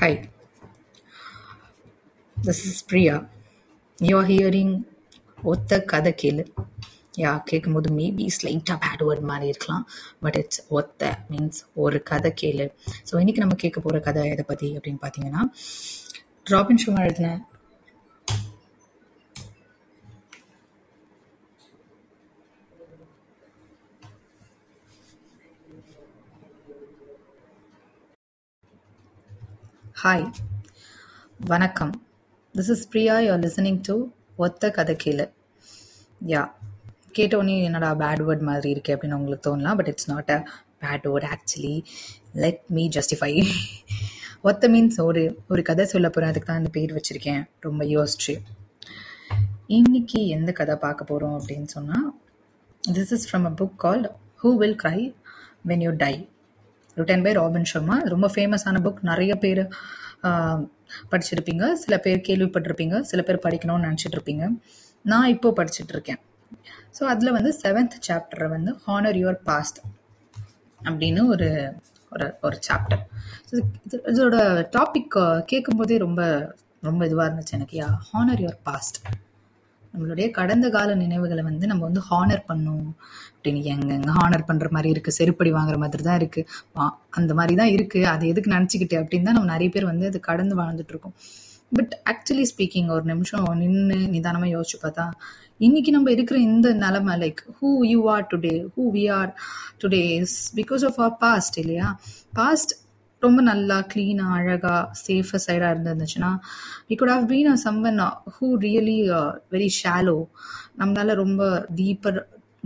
Hi, this is Priya. You're hearing ஒத்த கதை கேளு. யா கேட்கும்போது மேபி ஸ்லைட்டாக பேட் வேர்ட் மாதிரி இருக்கலாம் பட் இட்ஸ் ஒத்த மீன்ஸ் ஒரு கதை கேளு. ஸோ இன்னைக்கு நம்ம கேட்க போகிற கதை எதை பற்றி அப்படின்னு பார்த்தீங்கன்னா ராபின் ஷுமா எழுதின ஹாய் வணக்கம். This is Priya you are listening to ஒத்த கதை கீழே. யா கேட்டோன்னே என்னடா பேட் வேர்ட் மாதிரி இருக்கே அப்படின்னு உங்களுக்கு தோணலாம் but it's not a bad word actually let me justify ஒத்த மீன்ஸ் ஒரு ஒரு கதை சொல்ல போகிறேன் அதுக்கு தான் இந்த பேர் வச்சுருக்கேன். ரொம்ப யோசிச்சு. இன்னைக்கு எந்த கதை பார்க்க போகிறோம் அப்படின்னு சொன்னால் this is from a book called who will cry when you die written by Robin Sharma ரொம்ப ஃபேமஸான புக் நிறைய பேர் படிச்சிருப்பீங்க. சில பேர் கேள்விப்பட்டிருப்பீங்க. சில பேர் படிக்கணும்னு நினச்சிட்டு இருப்பீங்க நான் இப்போ படிச்சுட்டு இருக்கேன் ஸோ அதில் வந்து செவன்த் சாப்டரை வந்து ஹானர் யுவர் பாஸ்ட் அப்படின்னு ஒரு ஒரு ஒரு சாப்டர் இதோட டாபிக் கேட்கும்போதே ரொம்ப ரொம்ப இதுவாக இருந்துச்சு எனக்கு. யா ஹானர் யுவர் பாஸ்ட் நம்மளுடைய கடந்த கால நினைவுகளை வந்து நம்ம வந்து ஹானர் பண்ணும். அப்படின்னு எங்க ஹானர் பண்ற மாதிரி இருக்கு செருப்படி வாங்குற மாதிரி தான் இருக்கு. அந்த மாதிரி தான் இருக்கு. அது எதுக்கு நினச்சிக்கிட்டு அப்படின்னு தான் நம்ம நிறைய பேர் வந்து அது கடந்து வாழ்ந்துட்டு இருக்கோம். பட் ஆக்சுவலி ஸ்பீக்கிங் ஒரு நிமிஷம் நின்று நிதானமா யோசிச்சு பார்த்தா இன்னைக்கு நம்ம இருக்கிற இந்த நிலைமை like who you are today who we are today is because of our past இல்லையா? பாஸ்ட் ரொம்ப நல்லா க்ளீனாக அழகாக சேஃபர் சைடாக இருந்துச்சுன்னா we could have been a someone who really very shallow நம்மளால ரொம்ப டீப்பர்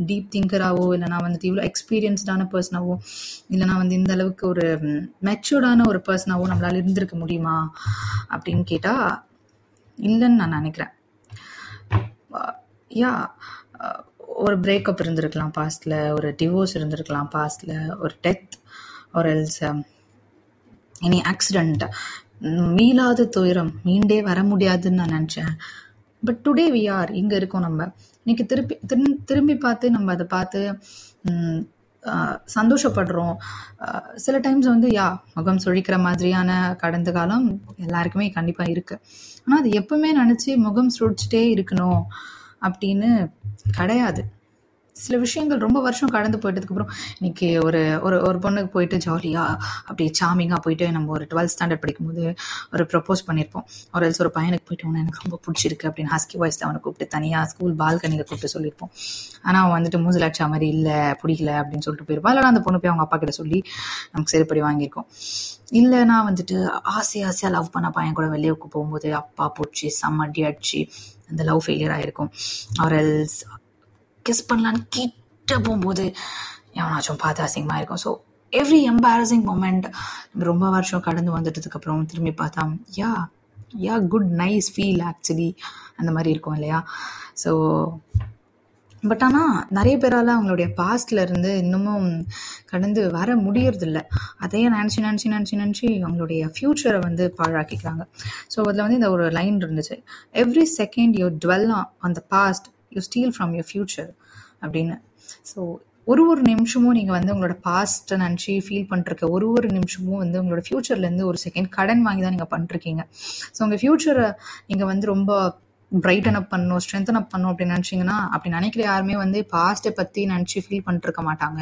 டீப் திங்கராகவோ இல்லைனா வந்துட்டு இவ்வளோ எக்ஸ்பீரியன்ஸ்டான பர்சனாவோ இல்லைனா வந்து இந்த அளவுக்கு ஒரு மெச்சூர்டான ஒரு பர்சனாவோ நம்மளால இருந்திருக்க முடியுமா? அப்படின்னு கேட்டால் இல்லைன்னு நான் நினைக்கிறேன். யா uh, ஒரு பிரேக்கப் இருந்திருக்கலாம் பாஸ்டில் ஒரு டிவோர்ஸ் இருந்திருக்கலாம் பாஸ்டில் ஒரு டெத் ஒரு எல்ஸ் இனி ஆக்சிடெண்ட் மீளாத துயரம் மீண்டே வர முடியாதுன்னு நான் நினச்சேன். பட் டுடே வி ஆர் இங்கே இருக்கோம் நம்ம. இன்னைக்கு திருப்பி திரு திரும்பி பார்த்து நம்ம அதை பார்த்து சந்தோஷப்படுறோம். சில டைம்ஸ் வந்து யா முகம் சுழிக்கிற மாதிரியான கடந்த காலம் எல்லாருக்குமே கண்டிப்பாக இருக்குது ஆனால் அது எப்பவுமே நினச்சி முகம் சுழிச்சிட்டே இருக்கணும் அப்படின்னு கிடையாது. சில விஷயங்கள் ரொம்ப வருஷம் கடந்து போயிட்டதுக்கப்புறம் இன்னைக்கு ஒரு ஒரு ஒரு பொண்ணுக்கு போயிட்டு ஜாலியாக அப்படியே சாமிங்காக போயிட்டு நம்ம ஒரு டுவெல்த் ஸ்டாண்டர்ட் படிக்கும்போது ஒரு ப்ரப்போஸ் பண்ணியிருப்போம். ஒரு எல்ஸ் ஒரு பையனுக்கு போயிட்டு அவனை எனக்கு ரொம்ப பிடிச்சிருக்கு அப்படின்னு ஹஸ்கி வாய்ஸில் அவனை கூப்பிட்டு தனியாக ஸ்கூல் பால்கனியில் கூப்பிட்டு சொல்லியிருப்போம். ஆனால் அவன் வந்துட்டு மூஞ்சில் அடிச்ச மாதிரி இல்லை பிடிக்கல அப்படின்னு சொல்லிட்டு போயிருப்பான் இல்லைனா அந்த பொண்ணு போய் அவங்க அப்பா கிட்ட சொல்லி நமக்கு செருப்படி வாங்கியிருக்கோம். இல்லைனா வந்துட்டு ஆசை ஆசையாக லவ் பண்ண பையன் கூட வெளியே போகும்போது அப்பா பிடிச்சி செம்ம அடி அடிச்சு அந்த லவ் ஃபெயிலியர் ஆகிருக்கும் ஆர் எல்ஸ் கிஸ் பண்ணலான்னு கிட்ட போகும்போது எவனாச்சும் பார்த்து அசிங்கமாக இருக்கும் ஸோ எவ்ரி எம்பாரசிங் மூமெண்ட் ரொம்ப வருஷம் கடந்து வந்துட்டதுக்கு அப்புறம் திரும்பி பார்த்தா yeah yeah good nice feel actually அந்த மாதிரி இருக்கும் இல்லையா? ஸோ பட் ஆனால் நிறைய பேரால் அவங்களுடைய பாஸ்ட்ல இருந்து இன்னமும் கடந்து வர முடியறதில்ல. அதையே நினச்சி நினச்சி நினச்சி நினச்சி அவங்களுடைய ஃப்யூச்சரை வந்து பாழாக்கிக்கிறாங்க. ஸோ அதில் வந்து இந்த ஒரு லைன் இருந்துச்சு. Every second you dwell on the past you steal from your future அப்படின்னு. ஸோ ஒரு ஒரு நிமிஷமும் நீங்கள் வந்து உங்களோட பாஸ்ட்டை நினச்சி ஃபீல் பண்ணிருக்க ஒரு ஒரு நிமிஷமும் வந்து உங்களோட ஃப்யூச்சர்லேருந்து ஒரு செகண்ட் கடன் வாங்கி தான் நீங்கள் பண்ணிருக்கீங்க ஸோ உங்கள் ஃப்யூச்சரை நீங்கள் வந்து ரொம்ப பிரைட்டன் அப் பண்ணணும் ஸ்ட்ரென்தன் அப் பண்ணணும் அப்படின்னு நினச்சிங்கன்னா அப்படி நினைக்கிற யாருமே வந்து பாஸ்ட்டை பற்றி நினச்சி ஃபீல் பண்ணிருக்க மாட்டாங்க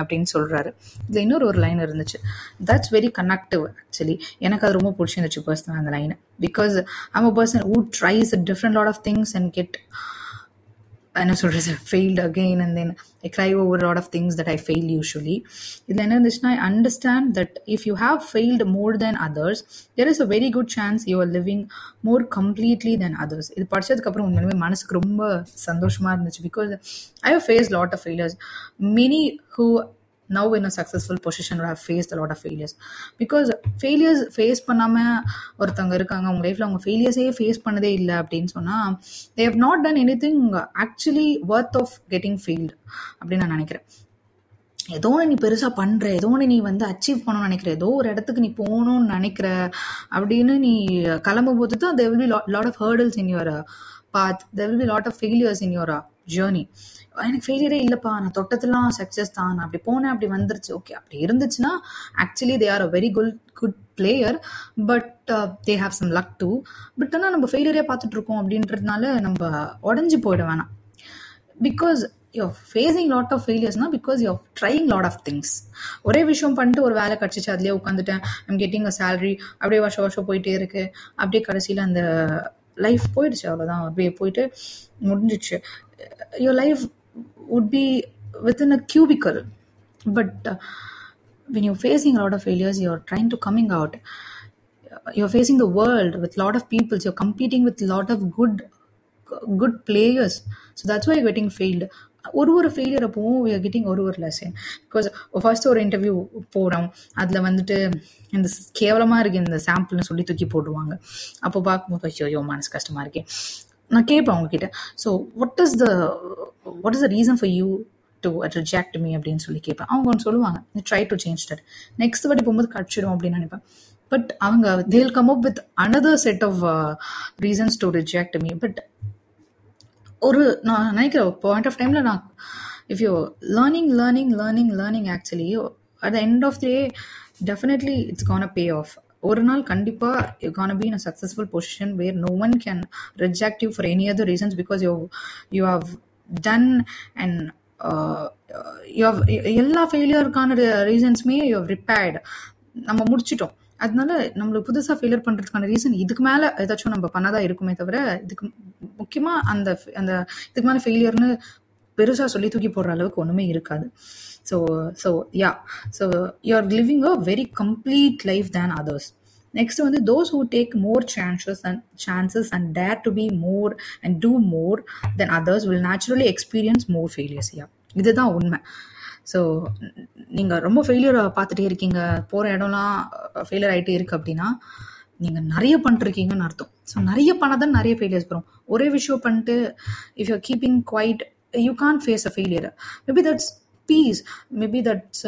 அப்படின்னு சொல்கிறாரு இதில் இன்னொரு ஒரு லைன் இருந்துச்சு. தட்ஸ் வெரி கனெக்டிவ் ஆக்சுவலி எனக்கு அது ரொம்ப பிடிச்சிருந்துச்சு பர்சனல் அந்த line because I'm a person who tries different lot of things and and என்ன சொல்கிறது failed again and then I cry over lot of things that I fail usually இதில் என்ன இருந்துச்சுன்னா I understand that if you have failed more than others there is a very good chance you are living more completely than others இது படித்ததுக்கப்புறம் உண்மையுமே மனசுக்கு ரொம்ப சந்தோஷமாக இருந்துச்சு because I have face lot of failures many who now in a successful position would have faced a lot of failures. Because failures face பண்ணாமல் ஒருத்தவங்க இருக்காங்க அவங்க லைஃப்பில் அவங்க ஃபெயிலியர்ஸே ஃபேஸ் பண்ணதே இல்லை அப்படின்னு சொன்னால் they have not done anything actually worth of getting failed அப்படின்னு நான் நினைக்கிறேன். ஏதோ ஒன்று நீ பெருசாக பண்ணுற ஏதோ ஒன்று நீ வந்து அச்சீவ் பண்ணணும்னு நினைக்கிற ஏதோ ஒரு இடத்துக்கு நீ போகணும்னு நினைக்கிற அப்படின்னு நீ கிளம்பும் போது தான் there will be lot of of in your path uh, will be lot of failures in your journey எனக்கு ஃபெயிலியரே இல்லைப்பா நான் தொட்டதெல்லாம் சக்ஸஸ் தான். நான் அப்படி போனேன் அப்படி வந்துருச்சு. ஓகே அப்படி இருந்துச்சுன்னா actually they are a very good good player but they have some luck too but ஆனால் நம்ம ஃபெயிலியரே பார்த்துட்டு இருக்கோம் அப்படின்றதுனால நம்ம உடஞ்சி போயிட வேணாம். Because you're facing lot of ஃபெயிலியர்ஸ்னா because you trying lot of things ஒரே விஷயம் பண்ணிட்டு ஒரு வேலை கிடச்சிச்சு அதுலேயே உட்காந்துட்டேன் ஐம் கெட்டிங் அ சேலரி அப்படியே வருஷம் வருஷம் போயிட்டே இருக்கு. அப்படியே கடைசியில் அந்த லைஃப் போயிடுச்சு அவ்வளோதான் அப்படியே போயிட்டு முடிஞ்சிச்சு. Your life would be within a cubicle but uh, when you're facing a lot of failures you're trying to coming out you're facing the world with a lot of people you're competing with a lot of good good players so that's why you're getting failed ஒரு ஒரு failure அப்போவும் we are getting ஒரு ஒரு lesson because first ஒரு interview போகிறோம் அதில் வந்துட்டு இந்த கேவலமாக இருக்கு இந்த சாம்பிள்னு சொல்லி தூக்கி போடுவாங்க அப்போ பார்க்கும்போது ஐயோ மனசு கஷ்டமாக இருக்கேன் நான் கேட்பேன் அவங்கக்கிட்ட so what is the what is the reason for you to reject me அப்படின்னு சொல்லி கேட்பேன். அவங்க ஒன்று சொல்லுவாங்க try to change that next வாட்டி போகும்போது கிடச்சிடும் அப்படின்னு நினைப்பேன். பட் அவங்க they'll come up with another set of reasons to reject me but ஒரு நான் நினைக்கிறேன் பாயிண்ட் ஆஃப் டைமில் நான் if you learning learning learning learning actually at the end of the day definitely it's gonna a pay off ஒரு நாள் கண்டிப்பாக you can be in a successful position where no one can reject you for any other reasons because you you have done and you have எல்லா ஃபெயிலியருக்கான ரீசன்ஸுமே you have repaired நம்ம முடிச்சிட்டோம். அதனால நம்மளுக்கு புதுசாக ஃபெயிலியர் பண்ணுறதுக்கான ரீசன் இதுக்கு மேலே ஏதாச்சும் நம்ம பண்ணாதான் இருக்குமே தவிர இதுக்கு முக்கியமாக அந்த அந்த இதுக்கு மேலே ஃபெயிலியர்னு பெருசாக சொல்லி தூக்கி போடுற அளவுக்கு ஒன்றுமே இருக்காது. So so yeah so you are living a very complete life than others next வந்து those who take more chances and chances and dare to be more and do more than others will naturally experience more failures yeah இதுதான் உண்மை. So நீங்கள் ரொம்ப failure பார்த்துட்டே இருக்கீங்க. போகிற இடம்லாம் failure ஆகிட்டே இருக்கு அப்படின்னா நீங்கள் நிறைய பண்ணிருக்கீங்கன்னு அர்த்தம். ஸோ நிறைய பண்ணதான் நிறைய ஃபெயிலியர்ஸ் வரும். ஒரே விஷயம் பண்ணிட்டு if you keeping quiet you can face a failure maybe that's peace maybe that's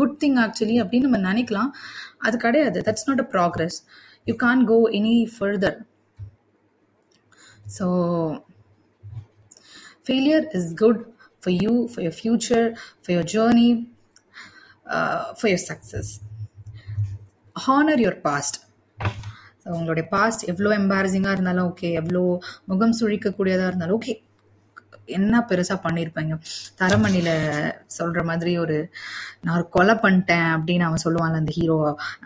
good thing actually அப்படின்னு நம்ம நினைக்கலாம். அது கிடையாது. That's not a progress you can go any further so failure is good for you for your future for your journey for uh, for success honour your past so உங்களுடைய past எவ்வளோ எம்பாரசிங்காக இருந்தாலும் okay எவ்வளோ முகம் சுழிக்கக்கூடியதாக இருந்தாலும் okay என்ன பெருசாக பண்ணிருப்பாங்க? தரமணில சொல்ற மாதிரி ஒரு நான் ஒரு கொலை பண்ணிட்டேன் அப்படின்னு அவன் சொல்லுவான்ல அந்த ஹீரோ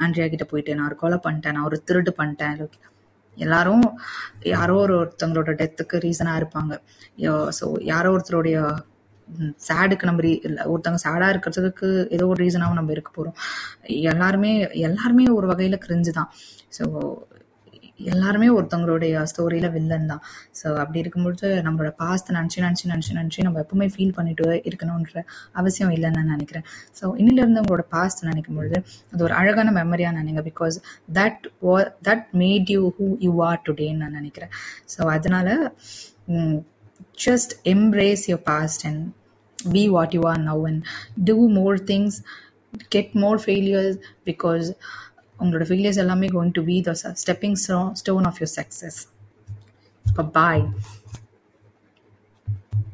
ஆண்ட்ரியா கிட்ட போயிட்டு நான் ஒரு கொலை பண்ணிட்டேன் நான் ஒரு திருட்டு பண்ணிட்டேன். எல்லாரும் யாரோ ஒரு ஒருத்தவங்களோட டெத்துக்கு ரீசனாக இருப்பாங்க. ஸோ யாரோ ஒருத்தருடைய சேடுக்கு நம்ம ஒருத்தவங்க சேடாக இருக்கிறதுக்கு ஏதோ ஒரு ரீசனாகவும் நம்ம இருக்க போகிறோம் எல்லாருமே எல்லாருமே ஒரு வகையில் கிரிஞ்சு தான். ஸோ எல்லாருமே ஒருத்தவங்களுடைய ஸ்டோரியில் வில்லன் தான். ஸோ அப்படி இருக்கும்பொழுது நம்மளோட பாஸ்ட் நினச்சி நினச்சி நினச்சி நினச்சி நம்ம எப்பவுமே ஃபீல் பண்ணிட்டு இருக்கணுன்ற அவசியம் இல்லைன்னு நான் நினைக்கிறேன். ஸோ இன்னிலிருந்து உங்களோட பாஸ்ட் நினைக்கும் பொழுது அது ஒரு அழகான மெமரியாக நினைங்க because that was that made you who you are டுடேன்னு நான் நினைக்கிறேன். ஸோ அதனால just embrace your past and be what you are now and do more things get more failures because உங்களோட ஃபெயிலியர்ஸ் எல்லாமே going to be the stepping stone of your success இப்போ பாய்